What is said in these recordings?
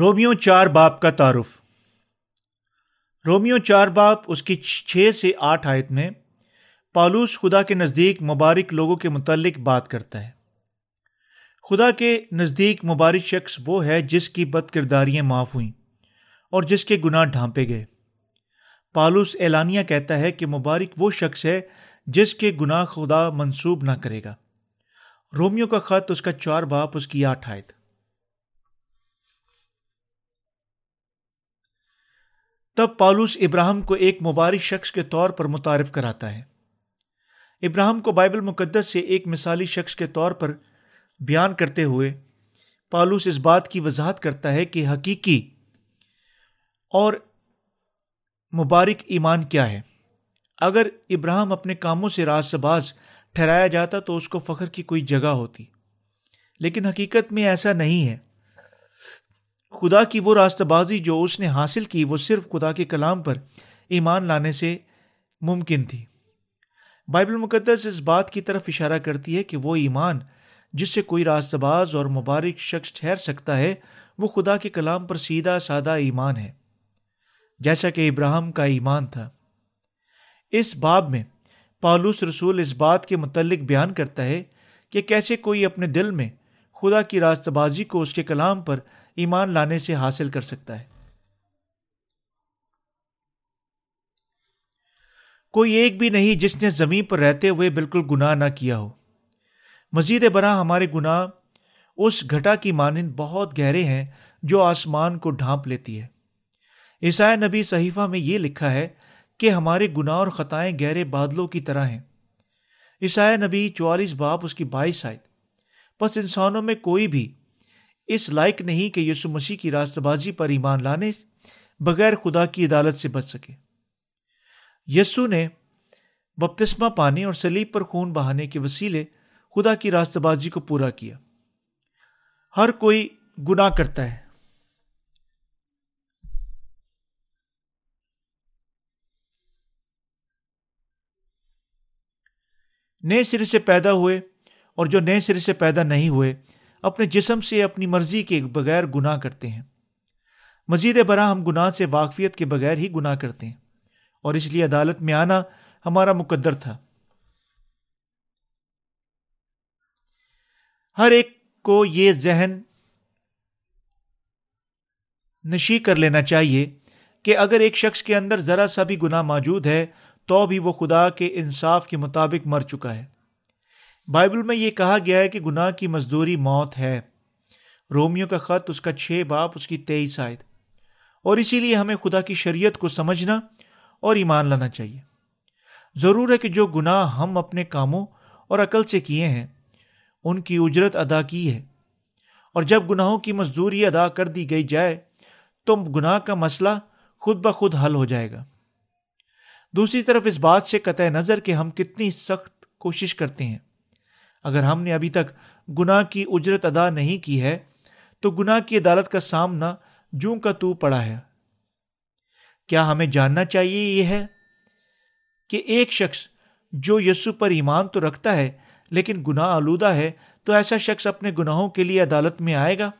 Romeo چار باپ کا تعارف۔ رومیو چار باپ اس کی چھ سے آٹھ آیت میں پالوس خدا کے نزدیک مبارک لوگوں کے متعلق بات کرتا ہے۔ خدا کے نزدیک مبارک شخص وہ ہے جس کی بد کرداریاں معاف ہوئیں اور جس کے گناہ ڈھانپے گئے۔ پالوس اعلانیہ کہتا ہے کہ مبارک وہ شخص ہے جس کے گناہ خدا منسوب نہ کرے گا۔ رومیو کا خط اس کا چار باپ اس کی آٹھ آیت۔ تب پالوس ابراہم کو ایک مبارک شخص کے طور پر متعارف کراتا ہے۔ ابراہم کو بائبل مقدس سے ایک مثالی شخص کے طور پر بیان کرتے ہوئے پالوس اس بات کی وضاحت کرتا ہے کہ حقیقی اور مبارک ایمان کیا ہے۔ اگر ابراہم اپنے کاموں سے راز باز ٹھہرایا جاتا تو اس کو فخر کی کوئی جگہ ہوتی، لیکن حقیقت میں ایسا نہیں ہے۔ خدا کی وہ راستہ بازی جو اس نے حاصل کی، وہ صرف خدا کے کلام پر ایمان لانے سے ممکن تھی۔ بائبل مقدس اس بات کی طرف اشارہ کرتی ہے کہ وہ ایمان، جس سے کوئی راستہ باز اور مبارک شخص ٹھہر سکتا ہے، وہ خدا کے کلام پر سیدھا سادہ ایمان ہے۔ جیسا کہ ابراہم کا ایمان تھا۔ اس باب میں پالوس رسول اس بات کے متعلق بیان کرتا ہے کہ کیسے کوئی اپنے دل میں خدا کی راستہ بازی کو اس کے کلام پر ایمان لانے سے حاصل کر سکتا ہے۔ کوئی ایک بھی نہیں جس نے زمین پر رہتے ہوئے بالکل گناہ نہ کیا ہو۔ مزید برآں ہمارے گناہ اس گھٹا کی مانند بہت گہرے ہیں جو آسمان کو ڈھانپ لیتی ہے۔ عیسائی نبی صحیفہ میں یہ لکھا ہے کہ ہمارے گناہ اور خطائیں گہرے بادلوں کی طرح ہیں۔ عیسائی نبی چوالیس باپ اس کی بائیس آئے بس انسانوں میں کوئی بھی اس لائق نہیں کہ یسو مسیح کی راست بازی پر ایمان لانے بغیر خدا کی عدالت سے بچ سکے۔ یسو نے بپتسمہ پانے اور سلیب پر خون بہانے کے وسیلے خدا کی راست بازی کو پورا کیا۔ ہر کوئی گناہ کرتا ہے۔ نئے سرے سے پیدا ہوئے اور جو نئے سرے سے پیدا نہیں ہوئے اپنے جسم سے اپنی مرضی کے بغیر گناہ کرتے ہیں۔ مزید برآں ہم گناہ سے واقفیت کے بغیر ہی گناہ کرتے ہیں۔ اور اس لیے عدالت میں آنا ہمارا مقدر تھا۔ ہر ایک کو یہ ذہن نشی کر لینا چاہیے کہ اگر ایک شخص کے اندر ذرا سا بھی گناہ موجود ہے، تو بھی وہ خدا کے انصاف کے مطابق مر چکا ہے۔ بائبل میں یہ کہا گیا ہے کہ گناہ کی مزدوری موت ہے۔ رومیو کا خط، اس کا چھ باپ، اس کی تیئیس آئے اور اسی لیے ہمیں خدا کی شریعت کو سمجھنا اور ایمان لانا چاہیے۔ ضرور ہے کہ جو گناہ ہم اپنے کاموں اور عقل سے کیے ہیں، ان کی اجرت ادا کی ہے۔ اور جب گناہوں کی مزدوری ادا کر دی گئی جائے، تو گناہ کا مسئلہ خود بخود حل ہو جائے گا۔ دوسری طرف اس بات سے قطع نظر کہ ہم کتنی سخت کوشش کرتے ہیں۔ اگر ہم نے ابھی تک گناہ کی اجرت ادا نہیں کی ہے، تو گناہ کی عدالت کا سامنا جوں کا تو پڑا ہے۔ کیا ہمیں جاننا چاہیے یہ ہے کہ ایک شخص جو یسو پر ایمان تو رکھتا ہے، لیکن گناہ آلودہ ہے، تو ایسا شخص اپنے گناہوں کے لیے عدالت میں آئے گا؟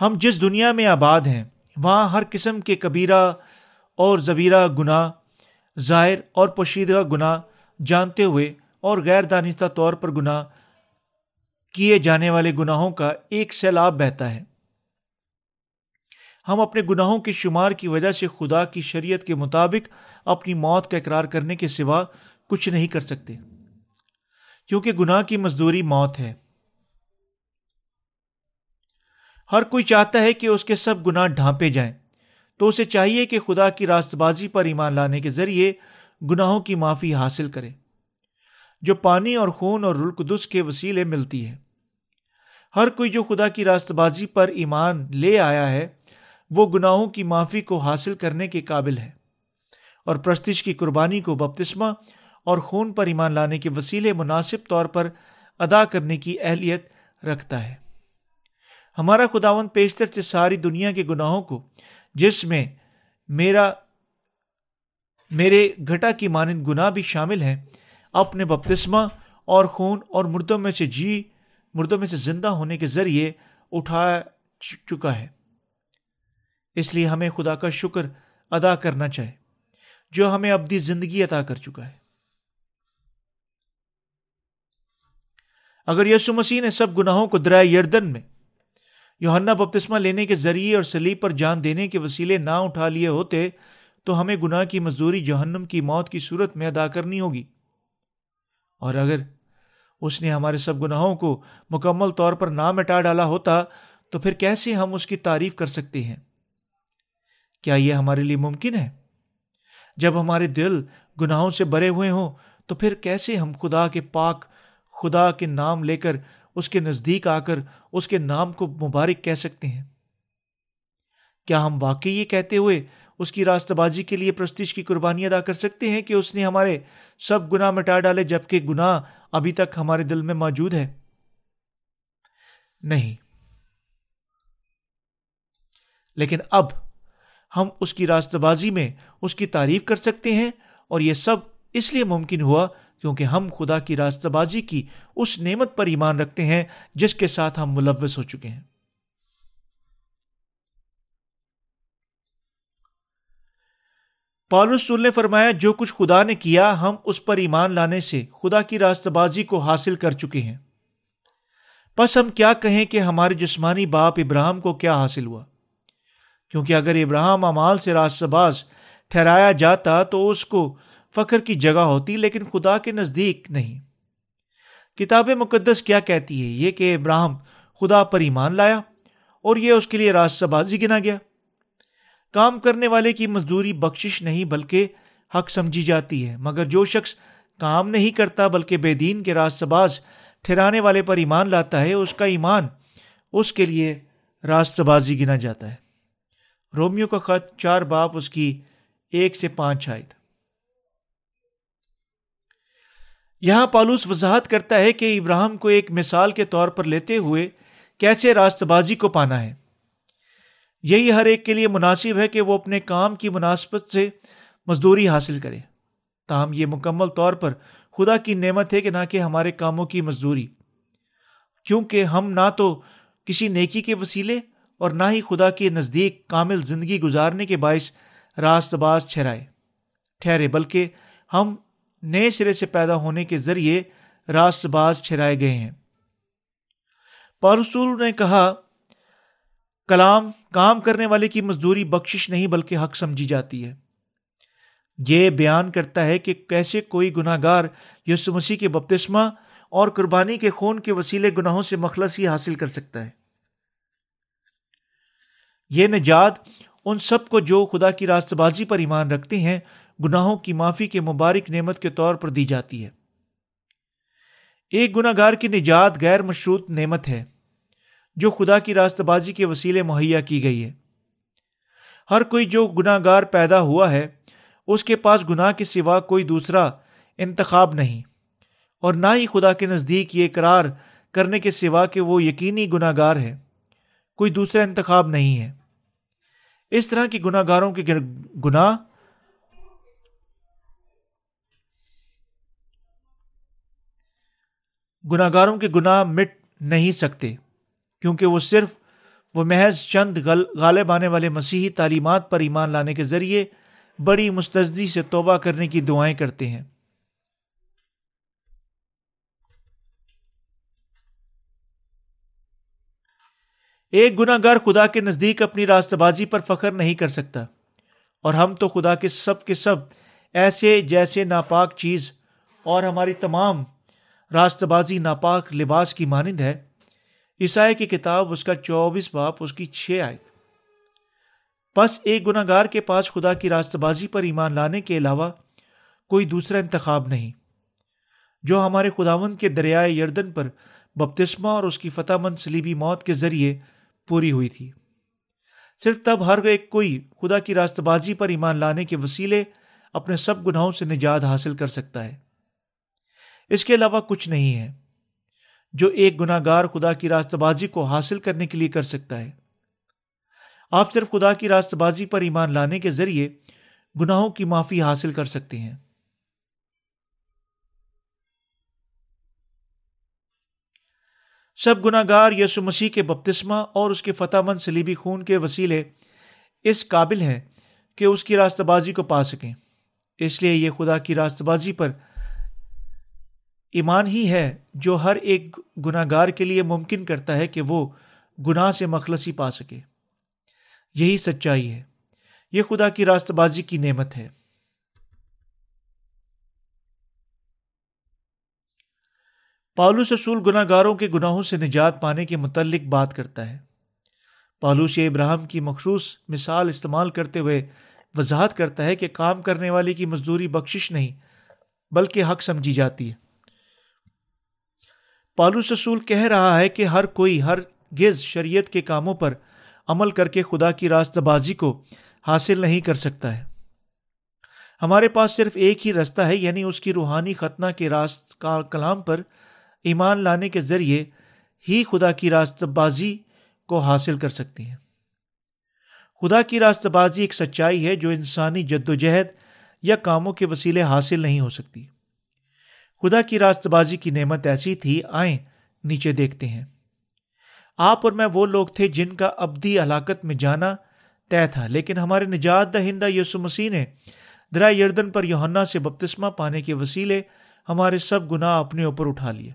ہم جس دنیا میں آباد ہیں، وہاں ہر قسم کے کبیرہ اور زبیرہ گناہ ظاہر اور پوشیدہ گناہ جانتے ہوئے اور غیر دانستہ طور پر گناہ کیے جانے والے گناہوں کا ایک سیلاب بہتا ہے۔ ہم اپنے گناہوں کے شمار کی وجہ سے خدا کی شریعت کے مطابق اپنی موت کا اقرار کرنے کے سوا کچھ نہیں کر سکتے، کیونکہ گناہ کی مزدوری موت ہے۔ ہر کوئی چاہتا ہے کہ اس کے سب گناہ ڈھانپے جائیں۔ تو اسے چاہیے کہ خدا کی راست بازی پر ایمان لانے کے ذریعے گناہوں کی معافی حاصل کرے، جو پانی اور خون اور رلقدس کے وسیلے ملتی ہے۔ ہر کوئی جو خدا کی راست بازی پر ایمان لے آیا ہے، وہ گناہوں کی معافی کو حاصل کرنے کے قابل ہے۔ اور پرستش کی قربانی کو بپتسمہ اور خون پر ایمان لانے کے وسیلے مناسب طور پر ادا کرنے کی اہلیت رکھتا ہے۔ ہمارا خداون پیشتر سے ساری دنیا کے گناہوں کو جس میں میرا میرے گھٹا کی مانند گناہ بھی شامل ہیں، اپنے بپتسمہ اور خون اور مردوں میں سے جی مردوں میں سے زندہ ہونے کے ذریعے اٹھا چکا ہے۔ اس لیے ہمیں خدا کا شکر ادا کرنا چاہے جو ہمیں ابدی زندگی عطا کر چکا ہے۔ اگر یسو مسیح نے سب گناہوں کو درائے یردن میں یوہنا بپتسمہ لینے کے ذریعے اور سلیب پر جان دینے کے وسیلے نہ اٹھا لیے ہوتے تو ہمیں گناہ کی مزدوری جہنم کی موت کی صورت میں ادا کرنی ہوگی۔ اور اگر اس نے ہمارے سب گناہوں کو مکمل طور پر نہ مٹا ڈالا ہوتا تو پھر کیسے ہم اس کی تعریف کر سکتے ہیں؟ کیا یہ ہمارے لیے ممکن ہے؟ جب ہمارے دل گناہوں سے بھرے ہوئے ہوں تو پھر کیسے ہم خدا کے پاک، خدا کے نام لے کر اس کے نزدیک آ کر اس کے نام کو مبارک کہہ سکتے ہیں۔ کیا ہم واقعی یہ کہتے ہوئے اس کی راستہ بازی کے لیے پرستش کی قربانی ادا کر سکتے ہیں کہ اس نے ہمارے سب گناہ مٹا ڈالے جبکہ گناہ ابھی تک ہمارے دل میں موجود ہے؟ نہیں۔ لیکن اب ہم اس کی راستہ بازی میں اس کی تعریف کر سکتے ہیں اور یہ سب اس لیے ممکن ہوا کیونکہ ہم خدا کی راستہ بازی کی اس نعمت پر ایمان رکھتے ہیں جس کے ساتھ ہم ملوث ہو چکے ہیں۔ پالوس نے فرمایا، جو کچھ خدا نے کیا، ہم اس پر ایمان لانے سے خدا کی راستہ بازی کو حاصل کر چکے ہیں۔ بس ہم کیا کہیں کہ ہمارے جسمانی باپ ابراہم کو کیا حاصل ہوا؟ کیونکہ اگر ابراہم امال سے راست باز ٹھہرایا جاتا تو اس کو فخر کی جگہ ہوتی، لیکن خدا کے نزدیک نہیں۔ کتاب مقدس کیا کہتی ہے؟ یہ کہ ابراہم خدا پر ایمان لایا اور یہ اس کے لیے راست بازی گنا گیا۔ کام کرنے والے کی مزدوری بخشش نہیں، بلکہ حق سمجھی جاتی ہے۔ مگر جو شخص کام نہیں کرتا، بلکہ بے دین کے راست باز ٹھہرانے والے پر ایمان لاتا ہے، اس کا ایمان اس کے لیے راست بازی گنا جاتا ہے۔ رومیو کا خط چار باپ اس کی ایک سے پانچ آئے یہاں پالوس وضاحت کرتا ہے کہ ابراہم کو ایک مثال کے طور پر لیتے ہوئے کیسے راست بازی کو پانا ہے۔ یہی ہر ایک کے لیے مناسب ہے کہ وہ اپنے کام کی مناسبت سے مزدوری حاصل کرے۔ تاہم، یہ مکمل طور پر خدا کی نعمت ہے کہ نہ کہ ہمارے کاموں کی مزدوری۔ کیونکہ ہم نہ تو کسی نیکی کے وسیلے اور نہ ہی خدا کے نزدیک کامل زندگی گزارنے کے باعث راست باز ٹھہرائے۔ ٹھہرے، بلکہ ہم نئے سرے سے پیدا ہونے کے ذریعے راست باز ٹھہرائے گئے ہیں۔ پارسول نے کہا، کلام کام کرنے والے کی مزدوری بخشش نہیں بلکہ حق سمجھی جاتی ہے۔ یہ بیان کرتا ہے کہ کیسے کوئی گناہ گار یسو مسیح کے بپتسمہ اور قربانی کے خون کے وسیلے گناہوں سے مخلص ہی حاصل کر سکتا ہے۔ یہ نجات ان سب کو جو خدا کی راست بازی پر ایمان رکھتے ہیں گناہوں کی معافی کے مبارک نعمت کے طور پر دی جاتی ہے۔ ایک گناہ گار کی نجات غیر مشروط نعمت ہے، جو خدا کی راست بازی کے وسیلے مہیا کی گئی ہے۔ ہر کوئی جو گناہ گار پیدا ہوا ہے، اس کے پاس گناہ کے سوا کوئی دوسرا انتخاب نہیں، اور نہ ہی خدا کے نزدیک یہ اقرار کرنے کے سوا کہ وہ یقینی گناہ گار ہے، کوئی دوسرا انتخاب نہیں ہے۔ اس طرح کی گناہ گاروں کے گناہ گناہ گاروں کے گناہ مٹ نہیں سکتے، کیونکہ وہ صرف وہ محض چند غالب آنے والے مسیحی تعلیمات پر ایمان لانے کے ذریعے بڑی مستدی سے توبہ کرنے کی دعائیں کرتے ہیں۔ ایک گناہ گار خدا کے نزدیک اپنی راست بازی پر فخر نہیں کر سکتا، اور ہم تو خدا کے سب کے سب ایسے جیسے ناپاک چیز اور ہماری تمام راست بازی ناپاک لباس کی مانند ہے۔ عیسائی کی کتاب اس کا چوبیس باپ، اس کی چھ آئے بس ایک گناہ گار کے پاس خدا کی راست بازی پر ایمان لانے کے علاوہ کوئی دوسرا انتخاب نہیں۔ جو ہمارے خداون کے دریائے یردن پر بپتسمہ اور اس کی فتح مند سلیبی موت کے ذریعے پوری ہوئی تھی۔ صرف تب ہر ایک کوئی خدا کی راست بازی پر ایمان لانے کے وسیلے اپنے سب گناہوں سے نجات حاصل کر سکتا ہے۔ اس کے علاوہ کچھ نہیں ہے، جو ایک گناہ گار خدا کی راست بازی کو حاصل کرنے کے لیے کر سکتا ہے۔ آپ صرف خدا کی راست بازی پر ایمان لانے کے ذریعے گناہوں کی معافی حاصل کر سکتے ہیں۔ سب گناہ گار یسو مسیح کے بپتسمہ اور اس کے فتح مند سلیبی خون کے وسیلے اس قابل ہیں کہ اس کی راستہ بازی کو پا سکیں۔ اس لیے یہ خدا کی راستہ بازی پر ایمان ہی ہے جو ہر ایک گناہ گار کے لیے ممکن کرتا ہے کہ وہ گناہ سے مخلصی پا سکے۔ یہی سچائی ہے۔ یہ خدا کی راستہ بازی کی نعمت ہے۔ پالوس اصول گناہ گاروں کے گناہوں سے نجات پانے کے متعلق بات کرتا ہے۔ پالوس ابراہم کی مخصوص مثال استعمال کرتے ہوئے وضاحت کرتا ہے کہ کام کرنے والے کی مزدوری بخشش نہیں، بلکہ حق سمجھی جاتی ہے۔ پالوس اصول کہہ رہا ہے کہ ہر کوئی ہر گز شریعت کے کاموں پر عمل کر کے خدا کی راستہ بازی کو حاصل نہیں کر سکتا ہے۔ ہمارے پاس صرف ایک ہی رستہ ہے یعنی اس کی روحانی ختنہ کے راست کا کلام پر ایمان لانے کے ذریعے ہی خدا کی راستہ بازی کو حاصل کر سکتے ہیں۔ خدا کی راستہ بازی ایک سچائی ہے جو انسانی جد و جہد یا کاموں کے وسیلے حاصل نہیں ہو سکتی۔ خدا کی راست بازی کی نعمت ایسی تھی، آئیں نیچے دیکھتے ہیں۔ آپ اور میں وہ لوگ تھے جن کا ابدی ہلاکت میں جانا طے تھا، لیکن ہمارے نجات دہندہ یسو مسیح نے درا یردن پر یوہنا سے بپتسمہ پانے کے وسیلے ہمارے سب گناہ اپنے اوپر اٹھا لیے۔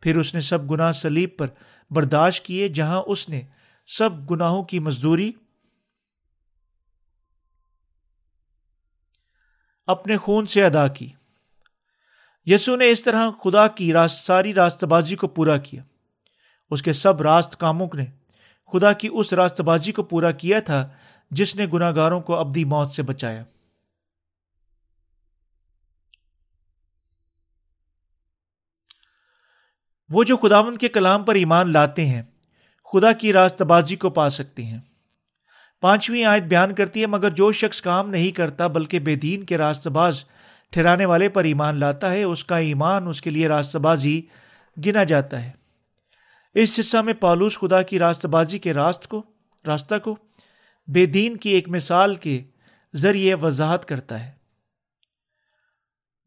پھر اس نے سب گناہ سلیب پر برداشت کیے، جہاں اس نے سب گناہوں کی مزدوری اپنے خون سے ادا کی۔ یسو نے اس طرح خدا کی راست، ساری راست بازی کو پورا کیا۔ اس کے سب راست کاموں نے خدا کی اس راست بازی کو پورا کیا تھا جس نے گناہ گاروں کو ابدی موت سے بچایا۔ وہ جو خداون کے کلام پر ایمان لاتے ہیں، خدا کی راست بازی کو پا سکتے ہیں۔ پانچویں آیت بیان کرتی ہے، مگر جو شخص کام نہیں کرتا بلکہ بے دین کے راست باز ٹھہرانے والے پر ایمان لاتا ہے، اس کا ایمان اس کے لیے راست بازی گنا جاتا ہے۔ اس حصہ میں پالوس خدا کی راست بازی کے راست کو، راستہ کو بے دین کی ایک مثال کے ذریعے وضاحت کرتا ہے۔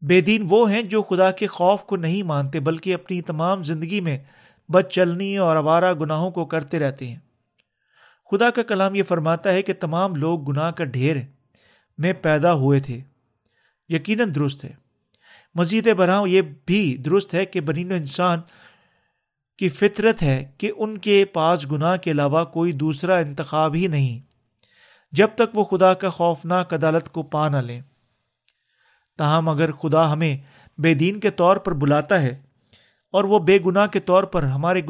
بے دین وہ ہیں جو خدا کے خوف کو نہیں مانتے، بلکہ اپنی تمام زندگی میں بد چلنی اور آوارہ گناہوں کو کرتے رہتے ہیں۔ خدا کا کلام یہ فرماتا ہے کہ تمام لوگ گناہ کا ڈھیر میں پیدا ہوئے تھے۔ یقیناً درست ہے۔ مزید برآں یہ بھی درست ہے کہ بنین انسان کی فطرت ہے کہ ان کے پاس گناہ کے علاوہ کوئی دوسرا انتخاب ہی نہیں، جب تک وہ خدا کا خوفناک عدالت کو پا نہ لیں۔ تاہم اگر خدا ہمیں بے دین کے طور پر بلاتا ہے اور وہ بے گناہ کے طور پر ہمارے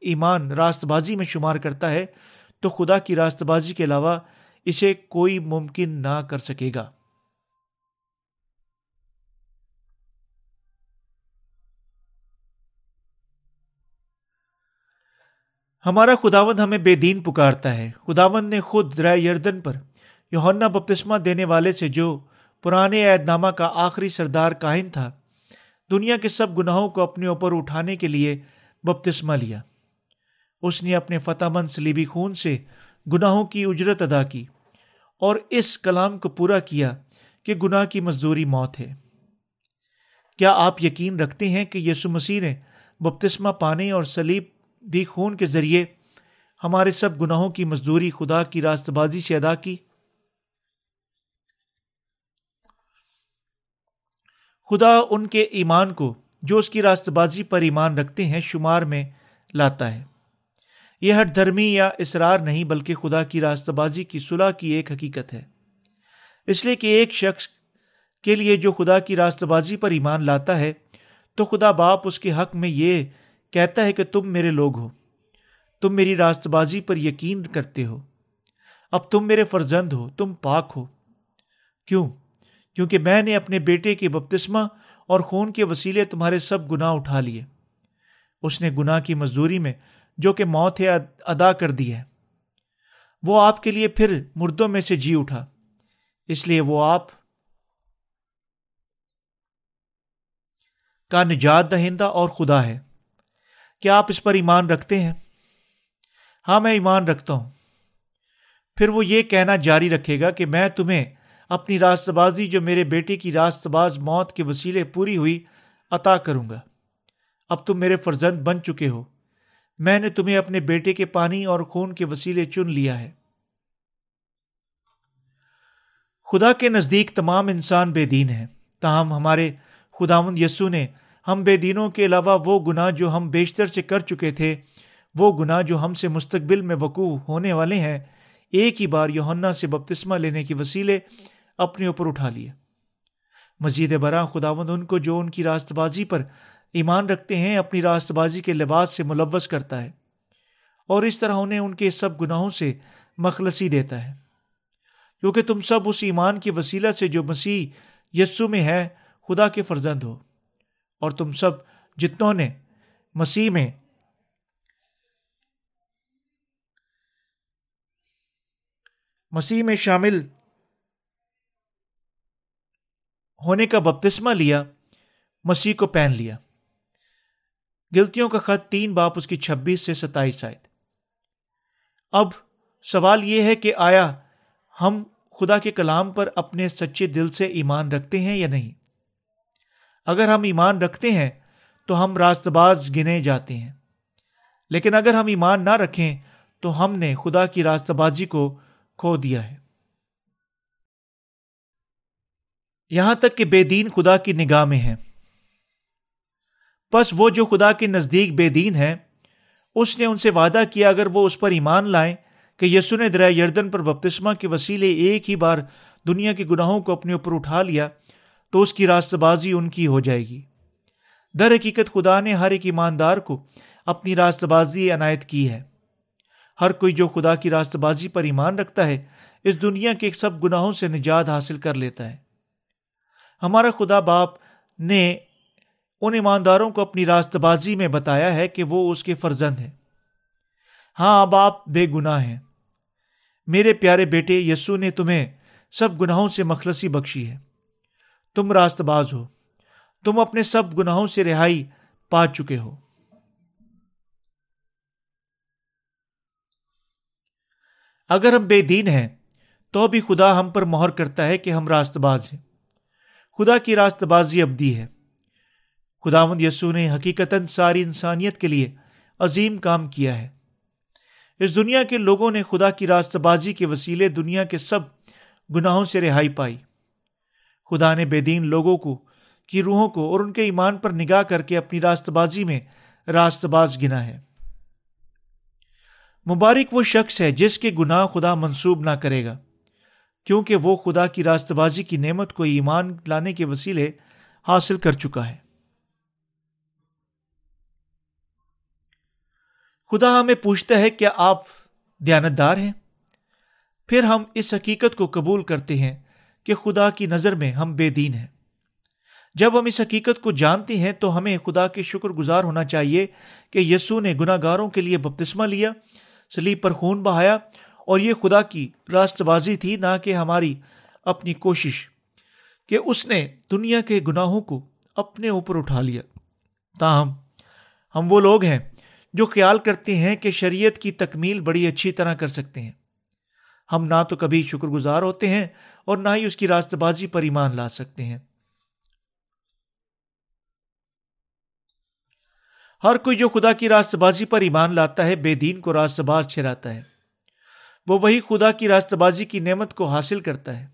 ایمان راست بازی میں شمار کرتا ہے، تو خدا کی راست بازی کے علاوہ اسے کوئی ممکن نہ کر سکے گا۔ ہمارا خداوند ہمیں بے دین پکارتا ہے۔ خداوند نے خود رائے یردن پر یوہنا بپتسمہ دینے والے سے جو پرانے عید نامہ کا آخری سردار کائن تھا، دنیا کے سب گناہوں کو اپنے اوپر اٹھانے کے لیے بپتسمہ لیا۔ اس نے اپنے فتح مند سلیبی خون سے گناہوں کی اجرت ادا کی اور اس کلام کو پورا کیا کہ گناہ کی مزدوری موت ہے۔ کیا آپ یقین رکھتے ہیں کہ یسو مسیح نے بپتسمہ پانے اور سلیب بھی خون کے ذریعے ہمارے سب گناہوں کی مزدوری خدا کی راست بازی سے ادا کی۔ خدا ان کے ایمان کو جو اس کی راست بازی پر ایمان رکھتے ہیں شمار میں لاتا ہے۔ یہ ہر دھرمی یا اسرار نہیں بلکہ خدا کی راستہ بازی کی صلاح کی ایک حقیقت ہے۔ اس لیے کہ ایک شخص کے لیے جو خدا کی راستہ بازی پر ایمان لاتا ہے تو خدا باپ اس کے حق میں یہ کہتا ہے کہ تم میرے لوگ ہو۔ تم میری راست بازی پر یقین کرتے ہو۔ اب تم میرے فرزند ہو، تم پاک ہو۔ کیوں؟ کیونکہ میں نے اپنے بیٹے کے بپتسمہ اور خون کے وسیلے تمہارے سب گناہ اٹھا لیے۔ اس نے گناہ کی مزدوری میں جو کہ موت ہے، ادا کر دی ہے۔ وہ آپ کے لیے پھر مردوں میں سے جی اٹھا۔ اس لیے وہ آپ کا نجات دہندہ اور خدا ہے۔ کیا آپ اس پر ایمان رکھتے ہیں؟ ہاں میں ایمان رکھتا ہوں۔ پھر وہ یہ کہنا جاری رکھے گا کہ میں تمہیں اپنی راست بازی جو میرے بیٹے کی راست باز موت کے وسیلے پوری ہوئی عطا کروں گا۔ اب تم میرے فرزند بن چکے ہو۔ میں نے تمہیں اپنے بیٹے کے پانی اور خون کے وسیلے چن لیا ہے۔ خدا کے نزدیک تمام انسان بے دین ہیں۔ تاہم، ہمارے خداوند یسو نے ہم بے دینوں کے علاوہ وہ گناہ جو ہم بیشتر سے کر چکے تھے، وہ گناہ جو ہم سے مستقبل میں وقوع ہونے والے ہیں، ایک ہی بار یوہنا سے بپتسمہ لینے کے وسیلے اپنے اوپر اٹھا لیے۔ مزید برآں خداوند ان کو جو ان کی راست بازی پر ایمان رکھتے ہیں، اپنی راست بازی کے لباس سے ملوث کرتا ہے اور اس طرح انہیں ان کے سب گناہوں سے مخلصی دیتا ہے۔ کیونکہ تم سب اس ایمان کی وسیلہ سے جو مسیح یسو میں ہے، خدا کے فرزند ہو۔ اور تم سب جتنوں نے مسیح میں مسیح میں شامل ہونے کا بپتسمہ لیا، مسیح کو پہن لیا۔ گلتیوں کا خط تین باپ اس کی چھبیس سے ستائیس آئے اب سوال یہ ہے کہ آیا ہم خدا کے کلام پر اپنے سچے دل سے ایمان رکھتے ہیں یا نہیں؟ اگر ہم ایمان رکھتے ہیں تو ہم راست باز گنے جاتے ہیں۔ لیکن اگر ہم ایمان نہ رکھیں تو ہم نے خدا کی راست بازی کو کھو دیا ہے۔ یہاں تک کہ بے دین خدا کی نگاہ میں ہے بس وہ جو خدا کے نزدیک بے دین ہے اس نے ان سے وعدہ کیا اگر وہ اس پر ایمان لائیں کہ یسو نے دریا یردن پر بپتسما کے وسیلے ایک ہی بار دنیا کے گناہوں کو اپنے اوپر اٹھا لیا تو اس کی راست بازی ان کی ہو جائے گی۔ در حقیقت خدا نے ہر ایک ایماندار کو اپنی راست بازی عنایت کی ہے۔ ہر کوئی جو خدا کی راست بازی پر ایمان رکھتا ہے، اس دنیا کے سب گناہوں سے نجات حاصل کر لیتا ہے۔ ہمارا خدا باپ نے ان ایمانداروں کو اپنی راست بازی میں بتایا ہے کہ وہ اس کے فرزند ہیں۔ ہاں اب آپ بے گناہ ہیں۔ میرے پیارے بیٹے، یسو نے تمہیں سب گناہوں سے مخلصی بخشی ہے۔ تم راست باز ہو۔ تم اپنے سب گناہوں سے رہائی پا چکے ہو۔ اگر ہم بے دین ہیں، تو بھی خدا ہم پر مہر کرتا ہے کہ ہم راست باز ہیں۔ خدا کی راست بازی ابدی ہے۔ خداوند یسو نے حقیقت ساری انسانیت کے لیے عظیم کام کیا ہے۔ اس دنیا کے لوگوں نے خدا کی راست بازی کے وسیلے دنیا کے سب گناہوں سے رہائی پائی۔ خدا نے بے دین لوگوں کو، کی روحوں کو اور ان کے ایمان پر نگاہ کر کے اپنی راست بازی میں راست باز گنا ہے۔ مبارک وہ شخص ہے جس کے گناہ خدا منسوب نہ کرے گا، کیونکہ وہ خدا کی راست بازی کی نعمت کو ایمان لانے کے وسیلے حاصل کر چکا ہے۔ خدا ہمیں پوچھتا ہے، کیا آپ دیانتدار ہیں؟ پھر ہم اس حقیقت کو قبول کرتے ہیں کہ خدا کی نظر میں ہم بے دین ہیں۔ جب ہم اس حقیقت کو جانتے ہیں تو ہمیں خدا کے شکر گزار ہونا چاہیے کہ یسو نے گناہ گاروں کے لیے بپتسمہ لیا سلیب پر خون بہایا اور یہ خدا کی راست بازی تھی، نہ کہ ہماری اپنی کوشش کہ اس نے دنیا کے گناہوں کو اپنے اوپر اٹھا لیا۔ تاہم، ہم وہ لوگ ہیں جو خیال کرتے ہیں کہ شریعت کی تکمیل بڑی اچھی طرح کر سکتے ہیں۔ ہم نہ تو کبھی شکر گزار ہوتے ہیں اور نہ ہی اس کی راست بازی پر ایمان لا سکتے ہیں۔ ہر کوئی جو خدا کی راست بازی پر ایمان لاتا ہے، بے دین کو راست باز چھراتا ہے۔ وہ وہی خدا کی راست بازی کی نعمت کو حاصل کرتا ہے۔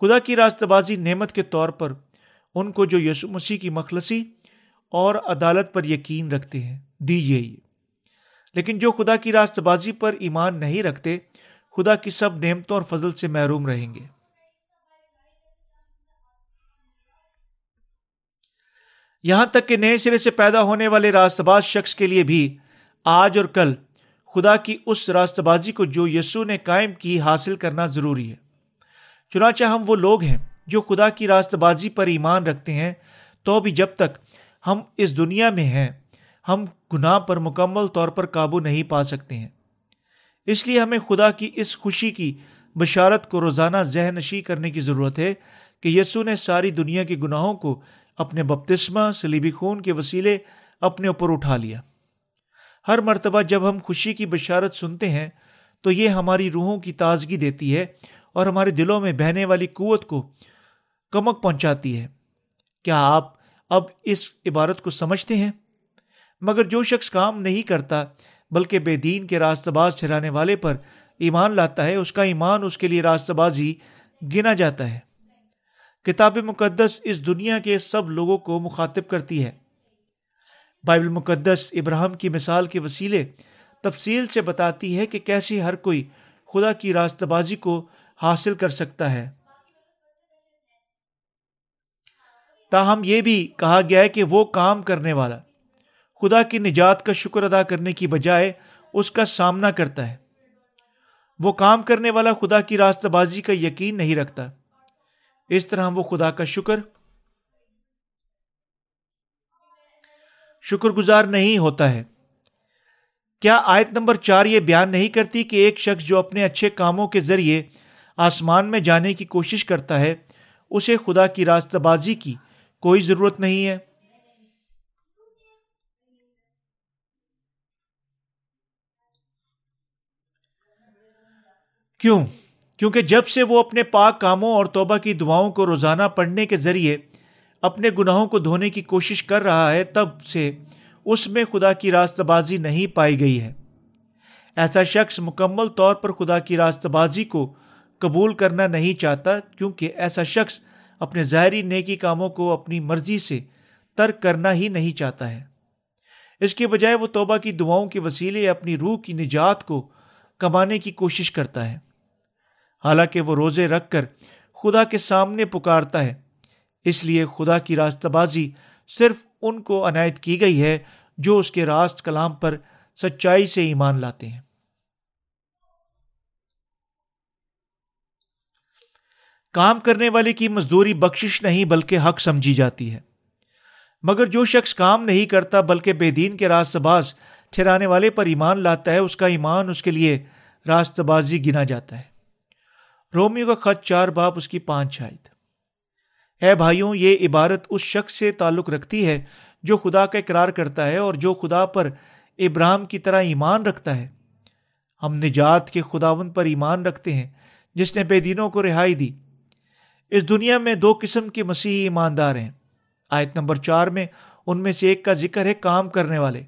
خدا کی راست بازی نعمت کے طور پر ان کو جو یسو مسیح کی مخلصی اور عدالت پر یقین رکھتے ہیں۔ دیجیے یہ۔ لیکن جو خدا کی راست بازی پر ایمان نہیں رکھتے خدا کی سب نعمتوں اور فضل سے محروم رہیں گے۔ یہاں تک کہ نئے سرے سے پیدا ہونے والے راست باز شخص کے لیے بھی آج اور کل خدا کی اس راست بازی کو جو یسو نے قائم کی حاصل کرنا ضروری ہے۔ چنانچہ ہم وہ لوگ ہیں جو خدا کی راست بازی پر ایمان رکھتے ہیں، تو بھی جب تک ہم اس دنیا میں ہیں، ہم گناہ پر مکمل طور پر قابو نہیں پا سکتے ہیں۔ اس لیے ہمیں خدا کی اس خوشی کی بشارت کو روزانہ ذہن نشی کرنے کی ضرورت ہے کہ یسو نے ساری دنیا کے گناہوں کو اپنے بپتسمہ سلیبی خون کے وسیلے اپنے اوپر اٹھا لیا۔ ہر مرتبہ جب ہم خوشی کی بشارت سنتے ہیں تو یہ ہماری روحوں کی تازگی دیتی ہے اور ہمارے دلوں میں بہنے والی قوت کو کمک پہنچاتی ہے۔ کیا آپ اب اس عبارت کو سمجھتے ہیں؟ مگر جو شخص کام نہیں کرتا بلکہ بے دین کے راستہ باز ٹھہرانے والے پر ایمان لاتا ہے، اس کا ایمان اس کے لیے راستہ بازی گنا جاتا ہے۔ کتاب مقدس اس دنیا کے سب لوگوں کو مخاطب کرتی ہے۔ بائبل مقدس ابراہم کی مثال کے وسیلے تفصیل سے بتاتی ہے کہ کیسے ہر کوئی خدا کی راستہ بازی کو حاصل کر سکتا ہے۔ تاہم یہ بھی کہا گیا ہے کہ وہ کام کرنے والا خدا کی نجات کا شکر ادا کرنے کی بجائے اس کا سامنا کرتا ہے۔ وہ کام کرنے والا خدا کی راستہ بازی کا یقین نہیں رکھتا۔ اس طرح وہ خدا کا شکر شکر گزار نہیں ہوتا ہے۔ کیا آیت نمبر چار یہ بیان نہیں کرتی کہ ایک شخص جو اپنے اچھے کاموں کے ذریعے آسمان میں جانے کی کوشش کرتا ہے، اسے خدا کی راستہ بازی کی کوئی ضرورت نہیں ہے؟ کیوں؟ کیونکہ جب سے وہ اپنے پاک کاموں اور توبہ کی دعاؤں کو روزانہ پڑھنے کے ذریعے اپنے گناہوں کو دھونے کی کوشش کر رہا ہے، تب سے اس میں خدا کی راستہ بازی نہیں پائی گئی ہے۔ ایسا شخص مکمل طور پر خدا کی راستہ بازی کو قبول کرنا نہیں چاہتا، کیونکہ ایسا شخص اپنے ظاہری نیکی کاموں کو اپنی مرضی سے ترک کرنا ہی نہیں چاہتا ہے۔ اس کے بجائے وہ توبہ کی دعاؤں کے وسیلے اپنی روح کی نجات کو کمانے کی کوشش کرتا ہے۔ حالانکہ وہ روزے رکھ کر خدا کے سامنے پکارتا ہے۔ اس لیے خدا کی راستہ بازی صرف ان کو عنایت کی گئی ہے جو اس کے راست کلام پر سچائی سے ایمان لاتے ہیں۔ کام کرنے والے کی مزدوری بخشش نہیں بلکہ حق سمجھی جاتی ہے۔ مگر جو شخص کام نہیں کرتا بلکہ بے دین کے راست باز ٹھہرانے والے پر ایمان لاتا ہے، اس کا ایمان اس کے لیے راست بازی گنا جاتا ہے۔ رومیو کا خط چار باپ اس کی پانچ شاید اے بھائیوں، یہ عبارت اس شخص سے تعلق رکھتی ہے جو خدا کا اقرار کرتا ہے اور جو خدا پر ابراہم کی طرح ایمان رکھتا ہے۔ ہم نجات کے خداون پر ایمان رکھتے ہیں، جس نے بے دینوں کو رہائی دی۔ اس دنیا میں دو قسم کے مسیحی ایماندار ہیں۔ آیت نمبر چار میں ان میں سے ایک کا ذکر ہے کام کرنے والے۔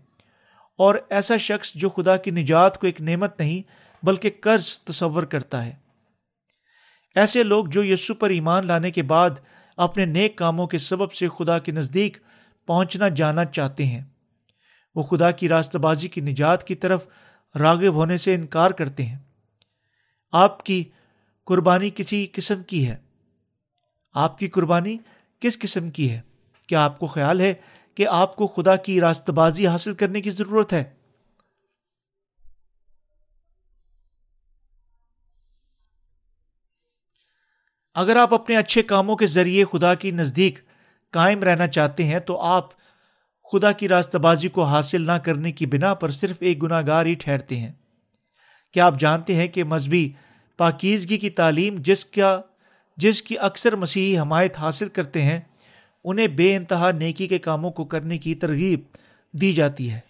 اور ایسا شخص جو خدا کی نجات کو ایک نعمت نہیں، بلکہ قرض تصور کرتا ہے۔ ایسے لوگ جو یسو پر ایمان لانے کے بعد اپنے نیک کاموں کے سبب سے خدا کے نزدیک پہنچنا جانا چاہتے ہیں۔ وہ خدا کی راستہ بازی کی نجات کی طرف راغب ہونے سے انکار کرتے ہیں۔ آپ کی قربانی کسی قسم کی ہے؟ آپ کی قربانی کس قسم کی ہے؟ کیا آپ کو خیال ہے کہ آپ کو خدا کی راست بازی حاصل کرنے کی ضرورت ہے؟ اگر آپ اپنے اچھے کاموں کے ذریعے خدا کی نزدیک قائم رہنا چاہتے ہیں تو آپ خدا کی راستہ بازی کو حاصل نہ کرنے کی بنا پر صرف ایک گناہ گار ہی ٹھہرتے ہیں۔ کیا آپ جانتے ہیں کہ مذہبی پاکیزگی کی تعلیم جس کا جس کی اکثر مسیحی حمایت حاصل کرتے ہیں، انہیں بے انتہا نیکی کے کاموں کو کرنے کی ترغیب دی جاتی ہے۔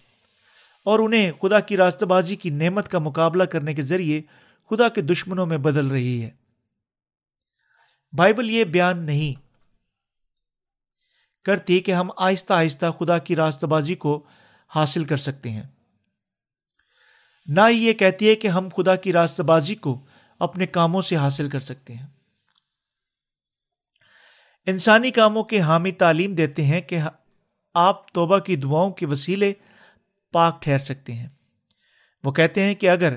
اور انہیں خدا کی راستہ بازی کی نعمت کا مقابلہ کرنے کے ذریعے خدا کے دشمنوں میں بدل رہی ہے۔ بائبل یہ بیان نہیں کرتی کہ ہم آہستہ آہستہ خدا کی راستہ بازی کو حاصل کر سکتے ہیں۔ نہ ہی یہ کہتی ہے کہ ہم خدا کی راستہ بازی کو اپنے کاموں سے حاصل کر سکتے ہیں۔ انسانی کاموں کے حامی تعلیم دیتے ہیں کہ آپ توبہ کی دعاؤں کے وسیلے پاک ٹھہر سکتے ہیں۔ وہ کہتے ہیں کہ اگر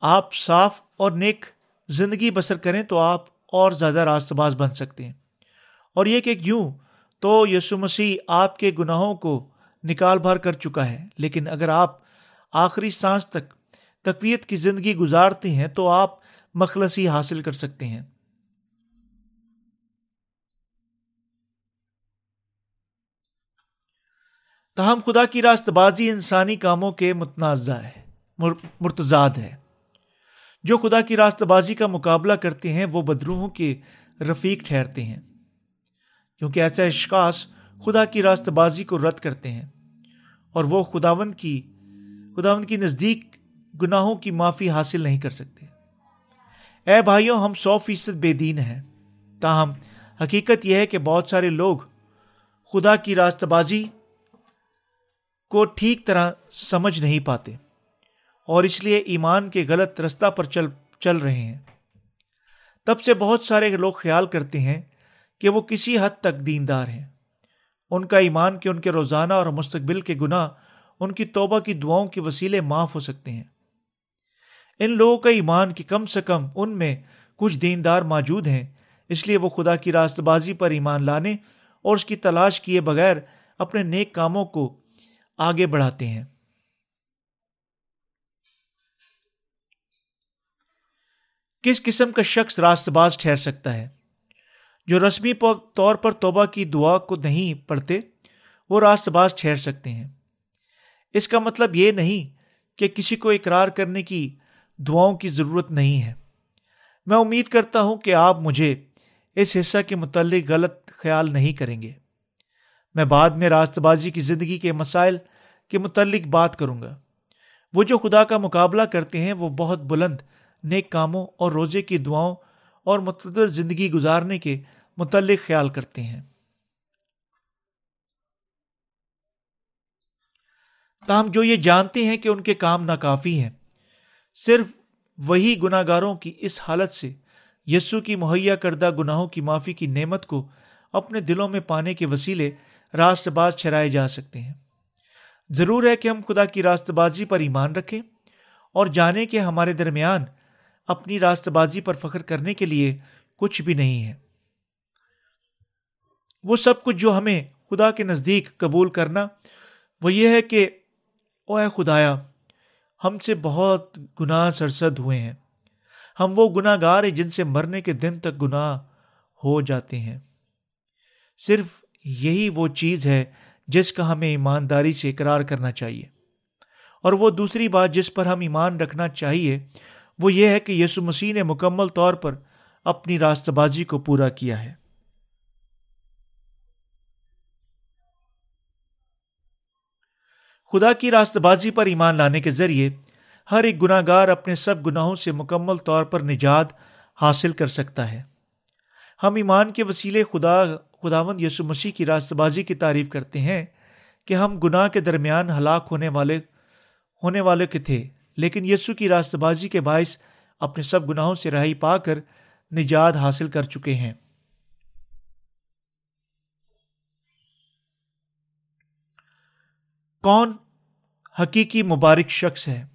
آپ صاف اور نیک زندگی بسر کریں تو آپ اور زیادہ راست باز بن سکتے ہیں۔ اور یہ کہ یوں تو یسو مسیح آپ کے گناہوں کو نکال بھار کر چکا ہے۔ لیکن اگر آپ آخری سانس تک تقویت کی زندگی گزارتے ہیں، تو آپ مخلصی حاصل کر سکتے ہیں۔ تاہم، خدا کی راست بازی انسانی کاموں کے متنازع ہے مرتضاد ہے۔ جو خدا کی راست بازی کا مقابلہ کرتے ہیں، وہ بدروہوں کے رفیق ٹھہرتے ہیں۔ کیونکہ ایسے اشخاص خدا کی راست بازی کو رد کرتے ہیں۔ اور وہ خداون کی خداون کی نزدیک گناہوں کی معافی حاصل نہیں کر سکتے۔ اے بھائیوں، ہم سو فیصد بے دین ہیں۔ تاہم، حقیقت یہ ہے کہ بہت سارے لوگ خدا کی راست بازی کو ٹھیک طرح سمجھ نہیں پاتے۔ اور اس لیے ایمان کے غلط رستہ پر چل چل رہے ہیں۔ تب سے بہت سارے لوگ خیال کرتے ہیں کہ وہ کسی حد تک دیندار ہیں۔ ان کا ایمان کہ ان کے روزانہ اور مستقبل کے گناہ، ان کی توبہ کی دعاؤں کے وسیلے معاف ہو سکتے ہیں۔ ان لوگوں کا ایمان کہ کم سے کم ان میں کچھ دیندار موجود ہیں، اس لیے وہ خدا کی راست بازی پر ایمان لانے اور اس کی تلاش کیے بغیر اپنے نیک کاموں کو آگے بڑھاتے ہیں۔ کس قسم کا شخص راست باز ٹھہر سکتا ہے؟ جو رسمی طور پر توبہ کی دعا کو نہیں پڑھتے، وہ راست باز ٹھہر سکتے ہیں۔ اس کا مطلب یہ نہیں کہ کسی کو اقرار کرنے کی دعاؤں کی ضرورت نہیں ہے۔ میں امید کرتا ہوں کہ آپ مجھے اس حصہ کے متعلق غلط خیال نہیں کریں گے۔ میں بعد میں راست بازی کی زندگی کے مسائل کے متعلق بات کروں گا۔ وہ جو خدا کا مقابلہ کرتے ہیں، وہ بہت بلند نیک کاموں اور روزے کی دعاؤں اور متدر زندگی گزارنے کے متعلق خیال کرتے ہیں۔ تاہم، جو یہ جانتے ہیں کہ ان کے کام ناکافی ہیں، صرف وہی گناہ گاروں کی اس حالت سے یسو کی مہیا کردہ گناہوں کی معافی کی نعمت کو اپنے دلوں میں پانے کے وسیلے راست باز چھرائے جا سکتے ہیں۔ ضرور ہے کہ ہم خدا کی راست بازی پر ایمان رکھیں اور جانیں کہ ہمارے درمیان اپنی راست بازی پر فخر کرنے کے لیے کچھ بھی نہیں ہے۔ وہ سب کچھ جو ہمیں خدا کے نزدیک قبول کرنا، وہ یہ ہے کہ او اے خدایا، ہم سے بہت گناہ سرسد ہوئے ہیں۔ ہم وہ گناہ گار ہیں جن سے مرنے کے دن تک گناہ ہو جاتے ہیں۔ صرف یہی وہ چیز ہے جس کا ہمیں ایمانداری سے اقرار کرنا چاہیے۔ اور وہ دوسری بات جس پر ہم ایمان رکھنا چاہیے وہ یہ ہے کہ یسو مسیح نے مکمل طور پر اپنی راست بازی کو پورا کیا ہے۔ خدا کی راست بازی پر ایمان لانے کے ذریعے ہر ایک گناہ گار اپنے سب گناہوں سے مکمل طور پر نجات حاصل کر سکتا ہے۔ ہم ایمان کے وسیلے خدا، خداوند یسو مسیح کی راست بازی کی تعریف کرتے ہیں کہ ہم گناہ کے درمیان ہلاک ہونے والے ہونے والے کے تھے۔ لیکن یسو کی راست بازی کے باعث اپنے سب گناہوں سے رہائی پا کر نجات حاصل کر چکے ہیں۔ کون حقیقی مبارک شخص ہے؟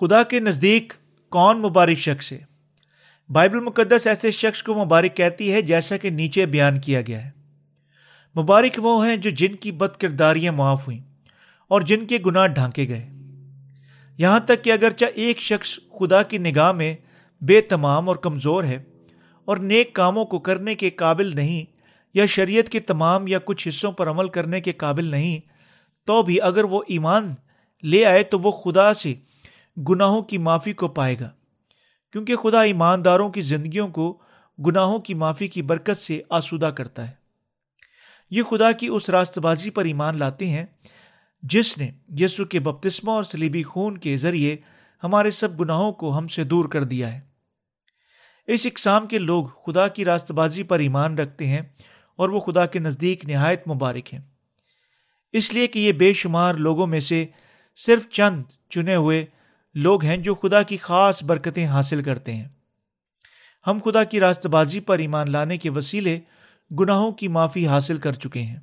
خدا کے نزدیک کون مبارک شخص ہے؟ بائبل مقدس ایسے شخص کو مبارک کہتی ہے جیسا کہ نیچے بیان کیا گیا ہے۔ مبارک وہ ہیں جو جن کی بد کرداریاں معاف ہوئیں اور جن کے گناہ ڈھانکے گئے۔ یہاں تک کہ اگرچہ ایک شخص خدا کی نگاہ میں بے تمام اور کمزور ہے اور نیک کاموں کو کرنے کے قابل نہیں یا شریعت کے تمام یا کچھ حصوں پر عمل کرنے کے قابل نہیں، تو بھی اگر وہ ایمان لے آئے تو وہ خدا سے گناہوں کی معافی کو پائے گا۔ کیونکہ خدا ایمانداروں کی زندگیوں کو گناہوں کی معافی کی برکت سے آسودہ کرتا ہے۔ یہ خدا کی اس راست بازی پر ایمان لاتے ہیں، جس نے یسو کے بپتسمہ اور سلیبی خون کے ذریعے ہمارے سب گناہوں کو ہم سے دور کر دیا ہے۔ اس اقسام کے لوگ خدا کی راست بازی پر ایمان رکھتے ہیں اور وہ خدا کے نزدیک نہایت مبارک ہیں۔ اس لیے کہ یہ بے شمار لوگوں میں سے صرف چند چنے ہوئے لوگ ہیں جو خدا کی خاص برکتیں حاصل کرتے ہیں۔ ہم خدا کی راست بازی پر ایمان لانے کے وسیلے گناہوں کی معافی حاصل کر چکے ہیں۔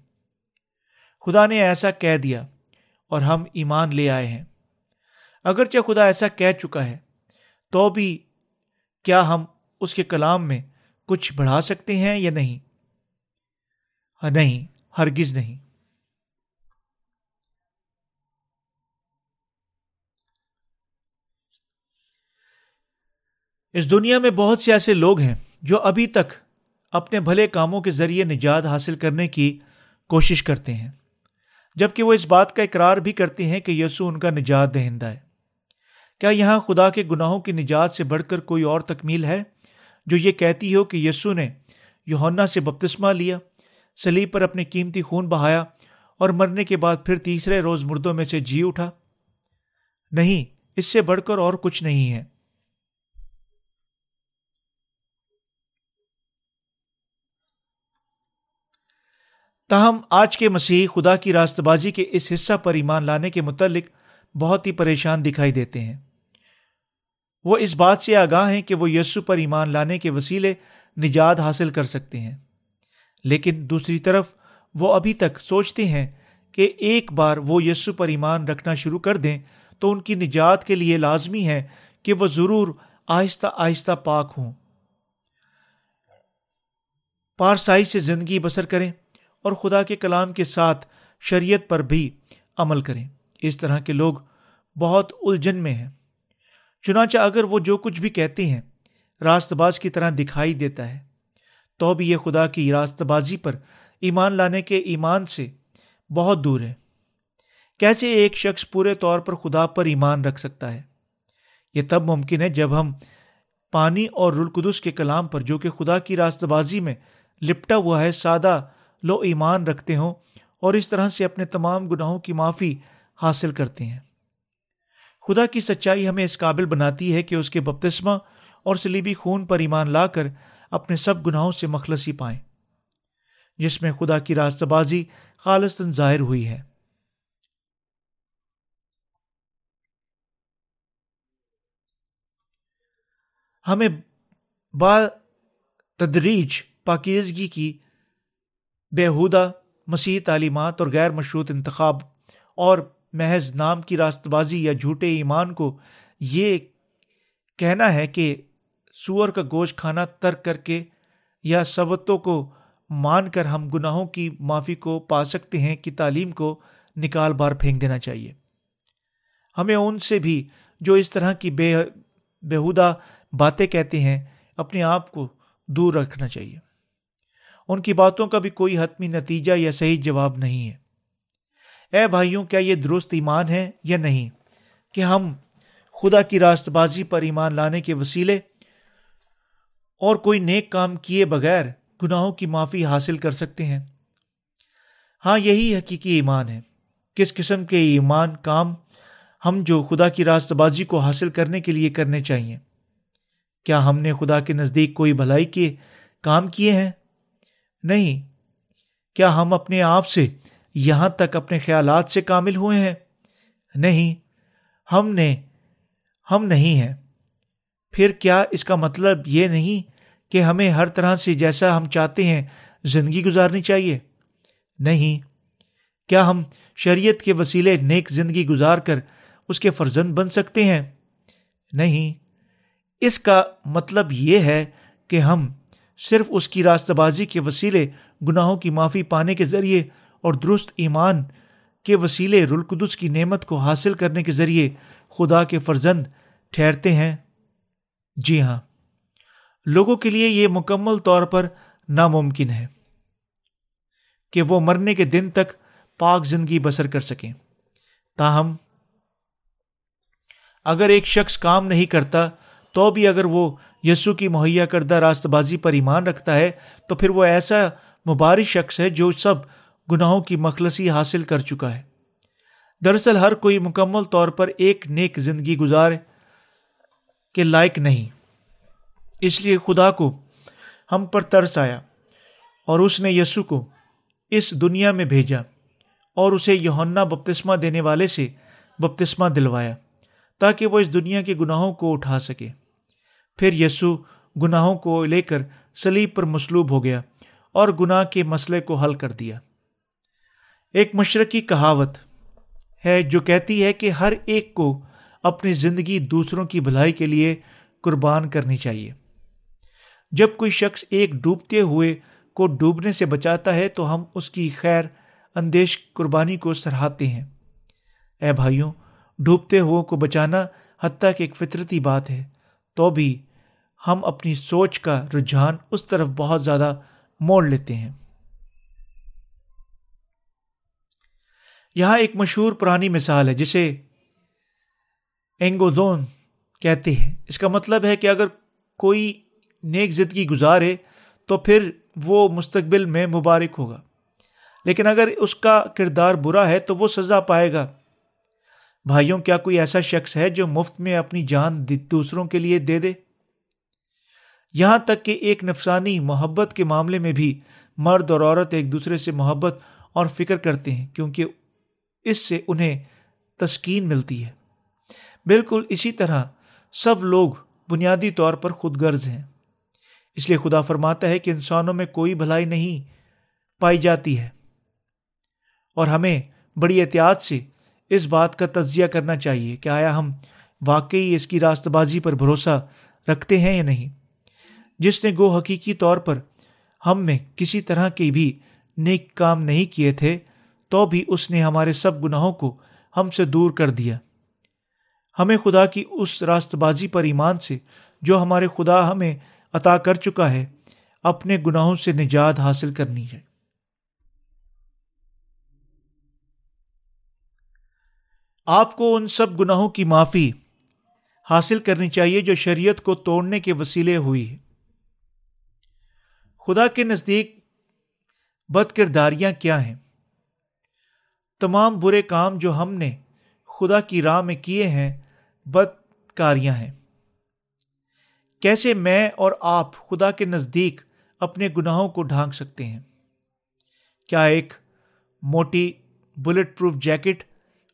خدا نے ایسا کہہ دیا اور ہم ایمان لے آئے ہیں۔ اگرچہ خدا ایسا کہہ چکا ہے، تو بھی کیا ہم اس کے کلام میں کچھ بڑھا سکتے ہیں یا نہیں؟ ہاں، نہیں، ہرگز نہیں۔ اس دنیا میں بہت سے ایسے لوگ ہیں جو ابھی تک اپنے بھلے کاموں کے ذریعے نجات حاصل کرنے کی کوشش کرتے ہیں، جبکہ وہ اس بات کا اقرار بھی کرتے ہیں کہ یسو ان کا نجات دہندہ ہے۔ کیا یہاں خدا کے گناہوں کی نجات سے بڑھ کر کوئی اور تکمیل ہے، جو یہ کہتی ہو کہ یسو نے یوہنا سے بپتسمہ لیا سلیب پر اپنے قیمتی خون بہایا اور مرنے کے بعد پھر تیسرے روز مردوں میں سے جی اٹھا؟ نہیں، اس سے بڑھ کر اور کچھ نہیں ہے۔ تاہم، آج کے مسیح خدا کی راست بازی کے اس حصہ پر ایمان لانے کے متعلق بہت ہی پریشان دکھائی دیتے ہیں۔ وہ اس بات سے آگاہ ہیں کہ وہ یسو پر ایمان لانے کے وسیلے نجات حاصل کر سکتے ہیں۔ لیکن دوسری طرف، وہ ابھی تک سوچتے ہیں کہ ایک بار وہ یسو پر ایمان رکھنا شروع کر دیں تو ان کی نجات کے لیے لازمی ہے کہ وہ ضرور آہستہ آہستہ پاک ہوں۔ پارسائی سے زندگی بسر کریں۔ اور خدا کے کلام کے ساتھ شریعت پر بھی عمل کریں۔ اس طرح کے لوگ بہت الجھن میں ہیں۔ چنانچہ اگر وہ جو کچھ بھی کہتے ہیں راست باز کی طرح دکھائی دیتا ہے، تو بھی یہ خدا کی راست بازی پر ایمان لانے کے ایمان سے بہت دور ہے۔ کیسے ایک شخص پورے طور پر خدا پر ایمان رکھ سکتا ہے؟ یہ تب ممکن ہے جب ہم پانی اور رلقدس کے کلام پر، جو کہ خدا کی راست بازی میں لپٹا ہوا ہے، سادہ لو ایمان رکھتے ہوں اور اس طرح سے اپنے تمام گناہوں کی معافی حاصل کرتے ہیں۔ خدا کی سچائی ہمیں اس قابل بناتی ہے کہ اس کے بپتسمہ اور سلیبی خون پر ایمان لا کر اپنے سب گناہوں سے مخلصی پائیں، جس میں خدا کی راست بازی خالص ظاہر ہوئی ہے۔ ہمیں با تدریج پاکیزگی کی بےحودہ مسیح تعلیمات اور غیر مشروط انتخاب اور محض نام کی راست بازی یا جھوٹے ایمان کو یہ کہنا ہے کہ سور کا گوشت کھانا ترک کر کے یا سبتوں کو مان کر ہم گناہوں کی معافی کو پا سکتے ہیں کہ تعلیم کو نکال بار پھینک دینا چاہیے۔ ہمیں ان سے بھی جو اس طرح کی بے بےحودہ باتیں کہتے ہیں، اپنے آپ کو دور رکھنا چاہیے۔ ان کی باتوں کا بھی کوئی حتمی نتیجہ یا صحیح جواب نہیں ہے۔ اے بھائیوں، کیا یہ درست ایمان ہے یا نہیں؟ کہ ہم خدا کی راست بازی پر ایمان لانے کے وسیلے اور کوئی نیک کام کیے بغیر گناہوں کی معافی حاصل کر سکتے ہیں۔ ہاں یہی حقیقی ایمان ہے۔ کس قسم کے ایمان کام ہم جو خدا کی راست بازی کو حاصل کرنے کے لیے کرنے چاہیے؟ کیا ہم نے خدا کے نزدیک کوئی بھلائی کے کام کیے ہیں؟ نہیں، کیا ہم اپنے آپ سے یہاں تک اپنے خیالات سے کامل ہوئے ہیں؟ نہیں، ہم نے، ہم نہیں ہیں۔ پھر کیا اس کا مطلب یہ نہیں کہ ہمیں ہر طرح سے جیسا ہم چاہتے ہیں زندگی گزارنی چاہیے؟ نہیں، کیا ہم شریعت کے وسیلے نیک زندگی گزار کر اس کے فرزند بن سکتے ہیں؟ نہیں، اس کا مطلب یہ ہے کہ ہم صرف اس کی راست بازی کے وسیلے گناہوں کی معافی پانے کے ذریعے اور درست ایمان کے وسیلے رلقدس کی نعمت کو حاصل کرنے کے ذریعے خدا کے فرزند ٹھہرتے ہیں؟ جی ہاں۔ لوگوں کے لیے یہ مکمل طور پر ناممکن ہے کہ وہ مرنے کے دن تک پاک زندگی بسر کر سکیں۔ تاہم، اگر ایک شخص کام نہیں کرتا، تو بھی اگر وہ یسو کی مہیا کردہ راست بازی پر ایمان رکھتا ہے، تو پھر وہ ایسا مبارک شخص ہے جو سب گناہوں کی مخلصی حاصل کر چکا ہے۔ دراصل ہر کوئی مکمل طور پر ایک نیک زندگی گزار کے لائق نہیں۔ اس لیے خدا کو ہم پر ترس آیا اور اس نے یسو کو اس دنیا میں بھیجا اور اسے یونا بپتسمہ دینے والے سے بپتسمہ دلوایا تاکہ وہ اس دنیا کے گناہوں کو اٹھا سکے۔ پھر یسو گناہوں کو لے کر سلیب پر مصلوب ہو گیا اور گناہ کے مسئلے کو حل کر دیا۔ ایک مشرقی کہاوت ہے جو کہتی ہے کہ ہر ایک کو اپنی زندگی دوسروں کی بھلائی کے لیے قربان کرنی چاہیے۔ جب کوئی شخص ایک ڈوبتے ہوئے کو ڈوبنے سے بچاتا ہے تو ہم اس کی خیر اندیش قربانی کو سراہتے ہیں۔ اے بھائیوں، ڈوبتے ہوئے کو بچانا حتیٰ کہ ایک فطرتی بات ہے۔ تو بھی ہم اپنی سوچ کا رجحان اس طرف بہت زیادہ موڑ لیتے ہیں۔ یہاں ایک مشہور پرانی مثال ہے جسے اینگوزون کہتے ہیں۔ اس کا مطلب ہے کہ اگر کوئی نیک زندگی گزارے تو پھر وہ مستقبل میں مبارک ہوگا، لیکن اگر اس کا کردار برا ہے تو وہ سزا پائے گا۔ بھائیوں، کیا کوئی ایسا شخص ہے جو مفت میں اپنی جان دوسروں کے لیے دے دے؟ یہاں تک کہ ایک نفسانی محبت کے معاملے میں بھی مرد اور عورت ایک دوسرے سے محبت اور فکر کرتے ہیں، کیونکہ اس سے انہیں تسکین ملتی ہے۔ بالکل اسی طرح سب لوگ بنیادی طور پر خود غرض ہیں۔ اس لیے خدا فرماتا ہے کہ انسانوں میں کوئی بھلائی نہیں پائی جاتی ہے۔ اور ہمیں بڑی احتیاط سے اس بات کا تجزیہ کرنا چاہیے کہ آیا ہم واقعی اس کی راست بازی پر بھروسہ رکھتے ہیں یا نہیں۔ جس نے گو حقیقی طور پر ہم میں کسی طرح کے بھی نیک کام نہیں کیے تھے، تو بھی اس نے ہمارے سب گناہوں کو ہم سے دور کر دیا۔ ہمیں خدا کی اس راست بازی پر ایمان سے جو ہمارے خدا ہمیں عطا کر چکا ہے، اپنے گناہوں سے نجات حاصل کرنی ہے۔ آپ کو ان سب گناہوں کی معافی حاصل کرنی چاہیے جو شریعت کو توڑنے کے وسیلے ہوئی ہے خدا کے نزدیک بد کرداریاں کیا ہیں؟ تمام برے کام جو ہم نے خدا کی راہ میں کیے ہیں بد کاریاں ہیں۔ کیسے میں اور آپ خدا کے نزدیک اپنے گناہوں کو ڈھانک سکتے ہیں؟ کیا ایک موٹی بلٹ پروف جیکٹ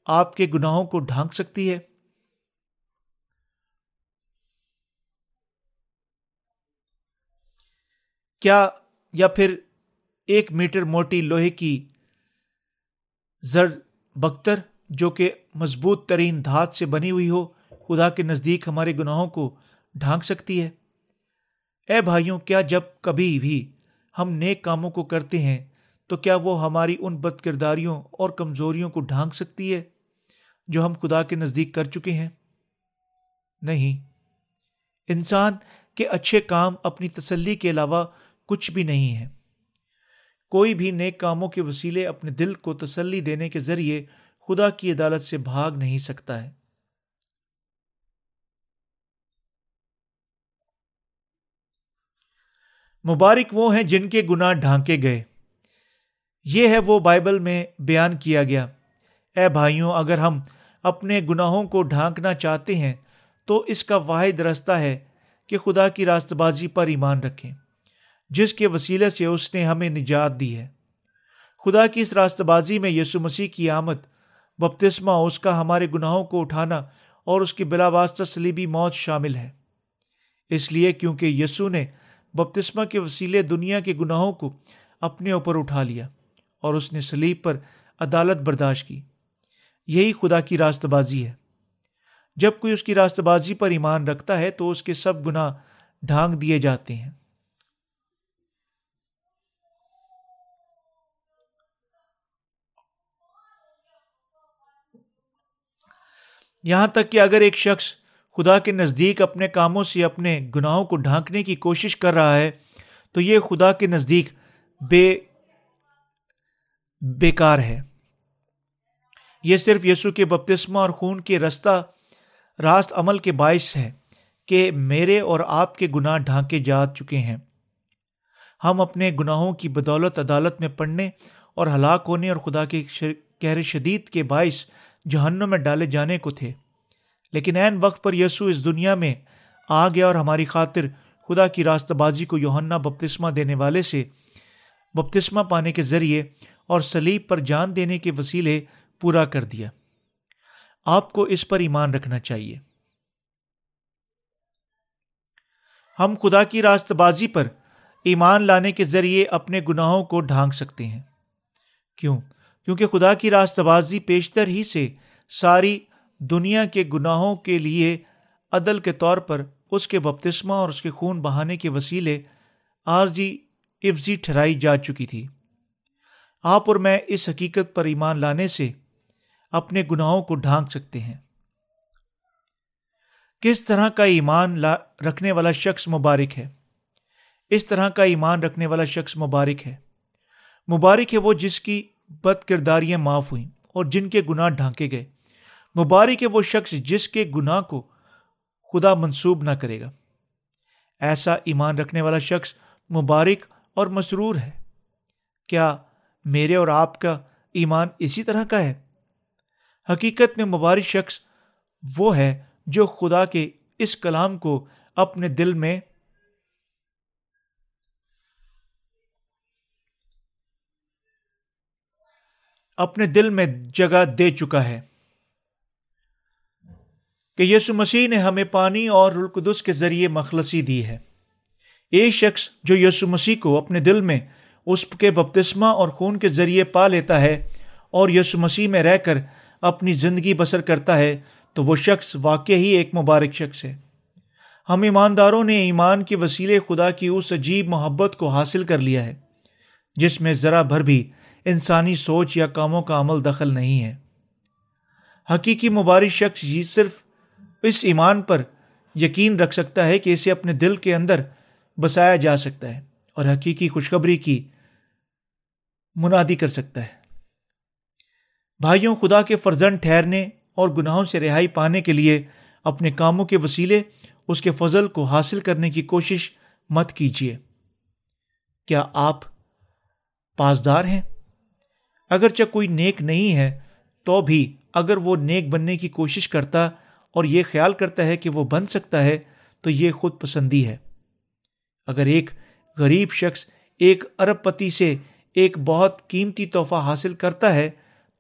آپ کے گناہوں کو ڈھانک سکتی ہے؟ کیا یا پھر ایک میٹر موٹی لوہے کی زر بختر جو کہ مضبوط ترین دھات سے بنی ہوئی ہو، خدا کے نزدیک ہمارے گناہوں کو ڈھانک سکتی ہے؟ اے بھائیوں، کیا جب کبھی بھی ہم نیک کاموں کو کرتے ہیں، تو کیا وہ ہماری ان بد کرداریوں اور کمزوریوں کو ڈھانک سکتی ہے؟ جو ہم خدا کے نزدیک کر چکے ہیں۔ نہیں، انسان کے اچھے کام اپنی تسلی کے علاوہ کچھ بھی نہیں ہے۔ کوئی بھی نیک کاموں کے وسیلے اپنے دل کو تسلی دینے کے ذریعے خدا کی عدالت سے بھاگ نہیں سکتا ہے۔ مبارک وہ ہیں جن کے گناہ ڈھانکے گئے۔ یہ ہے وہ بائبل میں بیان کیا گیا۔ اے بھائیوں، اگر ہم اپنے گناہوں کو ڈھانکنا چاہتے ہیں، تو اس کا واحد رستہ ہے کہ خدا کی راست بازی پر ایمان رکھیں، جس کے وسیلے سے اس نے ہمیں نجات دی ہے۔ خدا کی اس راست بازی میں یسو مسیح کی آمد، بپتسمہ اس کا ہمارے گناہوں کو اٹھانا اور اس کی بلا واسطہ سلیبی موت شامل ہے۔ اس لیے کیونکہ یسو نے بپتسمہ کے وسیلے دنیا کے گناہوں کو اپنے اوپر اٹھا لیا اور اس نے سلیب پر عدالت برداشت کی۔ یہی خدا کی راست بازی ہے۔ جب کوئی اس کی راست بازی پر ایمان رکھتا ہے تو اس کے سب گناہ ڈھانگ دیے جاتے ہیں۔ یہاں تک کہ اگر ایک شخص خدا کے نزدیک اپنے کاموں سے اپنے گناہوں کو ڈھانکنے کی کوشش کر رہا ہے تو یہ خدا کے نزدیک بے بیکار ہے۔ یہ صرف یسو کے بپتسمہ اور خون کے رستہ راست عمل کے باعث ہے کہ میرے اور آپ کے گناہ ڈھانکے جا چکے ہیں۔ ہم اپنے گناہوں کی بدولت، عدالت میں پڑھنے اور ہلاک ہونے اور خدا کے کہر شدید کے باعث جہنم میں ڈالے جانے کو تھے۔ لیکن عین وقت پر یسو اس دنیا میں آ گیا اور ہماری خاطر خدا کی راست بازی کو یوہنا بپتسمہ دینے والے سے بپتسمہ پانے کے ذریعے اور سلیب پر جان دینے کے وسیلے پورا کر دیا۔ آپ کو اس پر ایمان رکھنا چاہیے۔ ہم خدا کی راست بازی پر ایمان لانے کے ذریعے اپنے گناہوں کو ڈھانک سکتے ہیں۔ کیوں؟ کیونکہ خدا کی راست بازی پیشتر ہی سے ساری دنیا کے گناہوں کے لیے عدل کے طور پر اس کے بپتسمہ اور اس کے خون بہانے کے وسیلے عارضی افزی ٹھہرائی جا چکی تھی۔ آپ اور میں اس حقیقت پر ایمان لانے سے اپنے گناہوں کو ڈھانک سکتے ہیں۔ کس طرح کا ایمان لا رکھنے والا شخص مبارک ہے؟ اس طرح کا ایمان رکھنے والا شخص مبارک ہے۔ مبارک ہے وہ جس کی بد کرداریاں معاف ہوئیں اور جن کے گناہ ڈھانکے گئے۔ مبارک ہے وہ شخص جس کے گناہ کو خدا منسوب نہ کرے گا۔ ایسا ایمان رکھنے والا شخص مبارک اور مسرور ہے۔ کیا میرے اور آپ کا ایمان اسی طرح کا ہے؟ حقیقت میں مبارک شخص وہ ہے جو خدا کے اس کلام کو اپنے دل میں اپنے دل میں جگہ دے چکا ہے کہ یسو مسیح نے ہمیں پانی اور رلقدس کے ذریعے مخلصی دی ہے۔ ایک شخص جو یسو مسیح کو اپنے دل میں اس کے بپتسمہ اور خون کے ذریعے پا لیتا ہے اور یسو مسیح میں رہ کر اپنی زندگی بسر کرتا ہے، تو وہ شخص واقع ہی ایک مبارک شخص ہے۔ ہم ایمانداروں نے ایمان کے وسیلے خدا کی اس عجیب محبت کو حاصل کر لیا ہے، جس میں ذرا بھر بھی انسانی سوچ یا کاموں کا عمل دخل نہیں ہے۔ حقیقی مبارک شخص یہ صرف اس ایمان پر یقین رکھ سکتا ہے کہ اسے اپنے دل کے اندر بسایا جا سکتا ہے اور حقیقی خوشخبری کی منادی کر سکتا ہے۔ بھائیوں، خدا کے فرزن ٹھہرنے اور گناہوں سے رہائی پانے کے لیے اپنے کاموں کے وسیلے اس کے فضل کو حاصل کرنے کی کوشش مت کیجیے۔ کیا آپ پاسدار ہیں؟ اگرچہ کوئی نیک نہیں ہے، تو بھی اگر وہ نیک بننے کی کوشش کرتا اور یہ خیال کرتا ہے کہ وہ بن سکتا ہے، تو یہ خود پسندی ہے۔ اگر ایک غریب شخص ایک ارب پتی سے ایک بہت قیمتی تحفہ حاصل کرتا ہے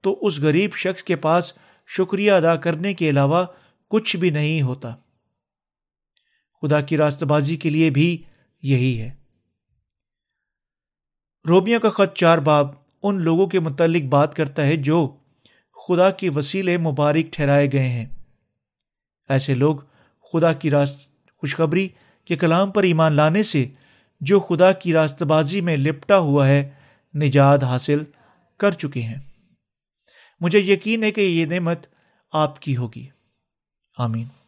تو اس غریب شخص کے پاس شکریہ ادا کرنے کے علاوہ کچھ بھی نہیں ہوتا۔ خدا کی راست بازی کے لیے بھی یہی ہے۔ رومیہ کا خط چار باب ان لوگوں کے متعلق بات کرتا ہے جو خدا کے وسیلے مبارک ٹھہرائے گئے ہیں۔ ایسے لوگ خدا کی راست خوشخبری کے کلام پر ایمان لانے سے جو خدا کی راست بازی میں لپٹا ہوا ہے نجات حاصل کر چکے ہیں۔ مجھے یقین ہے کہ یہ نعمت آپ کی ہوگی۔ آمین۔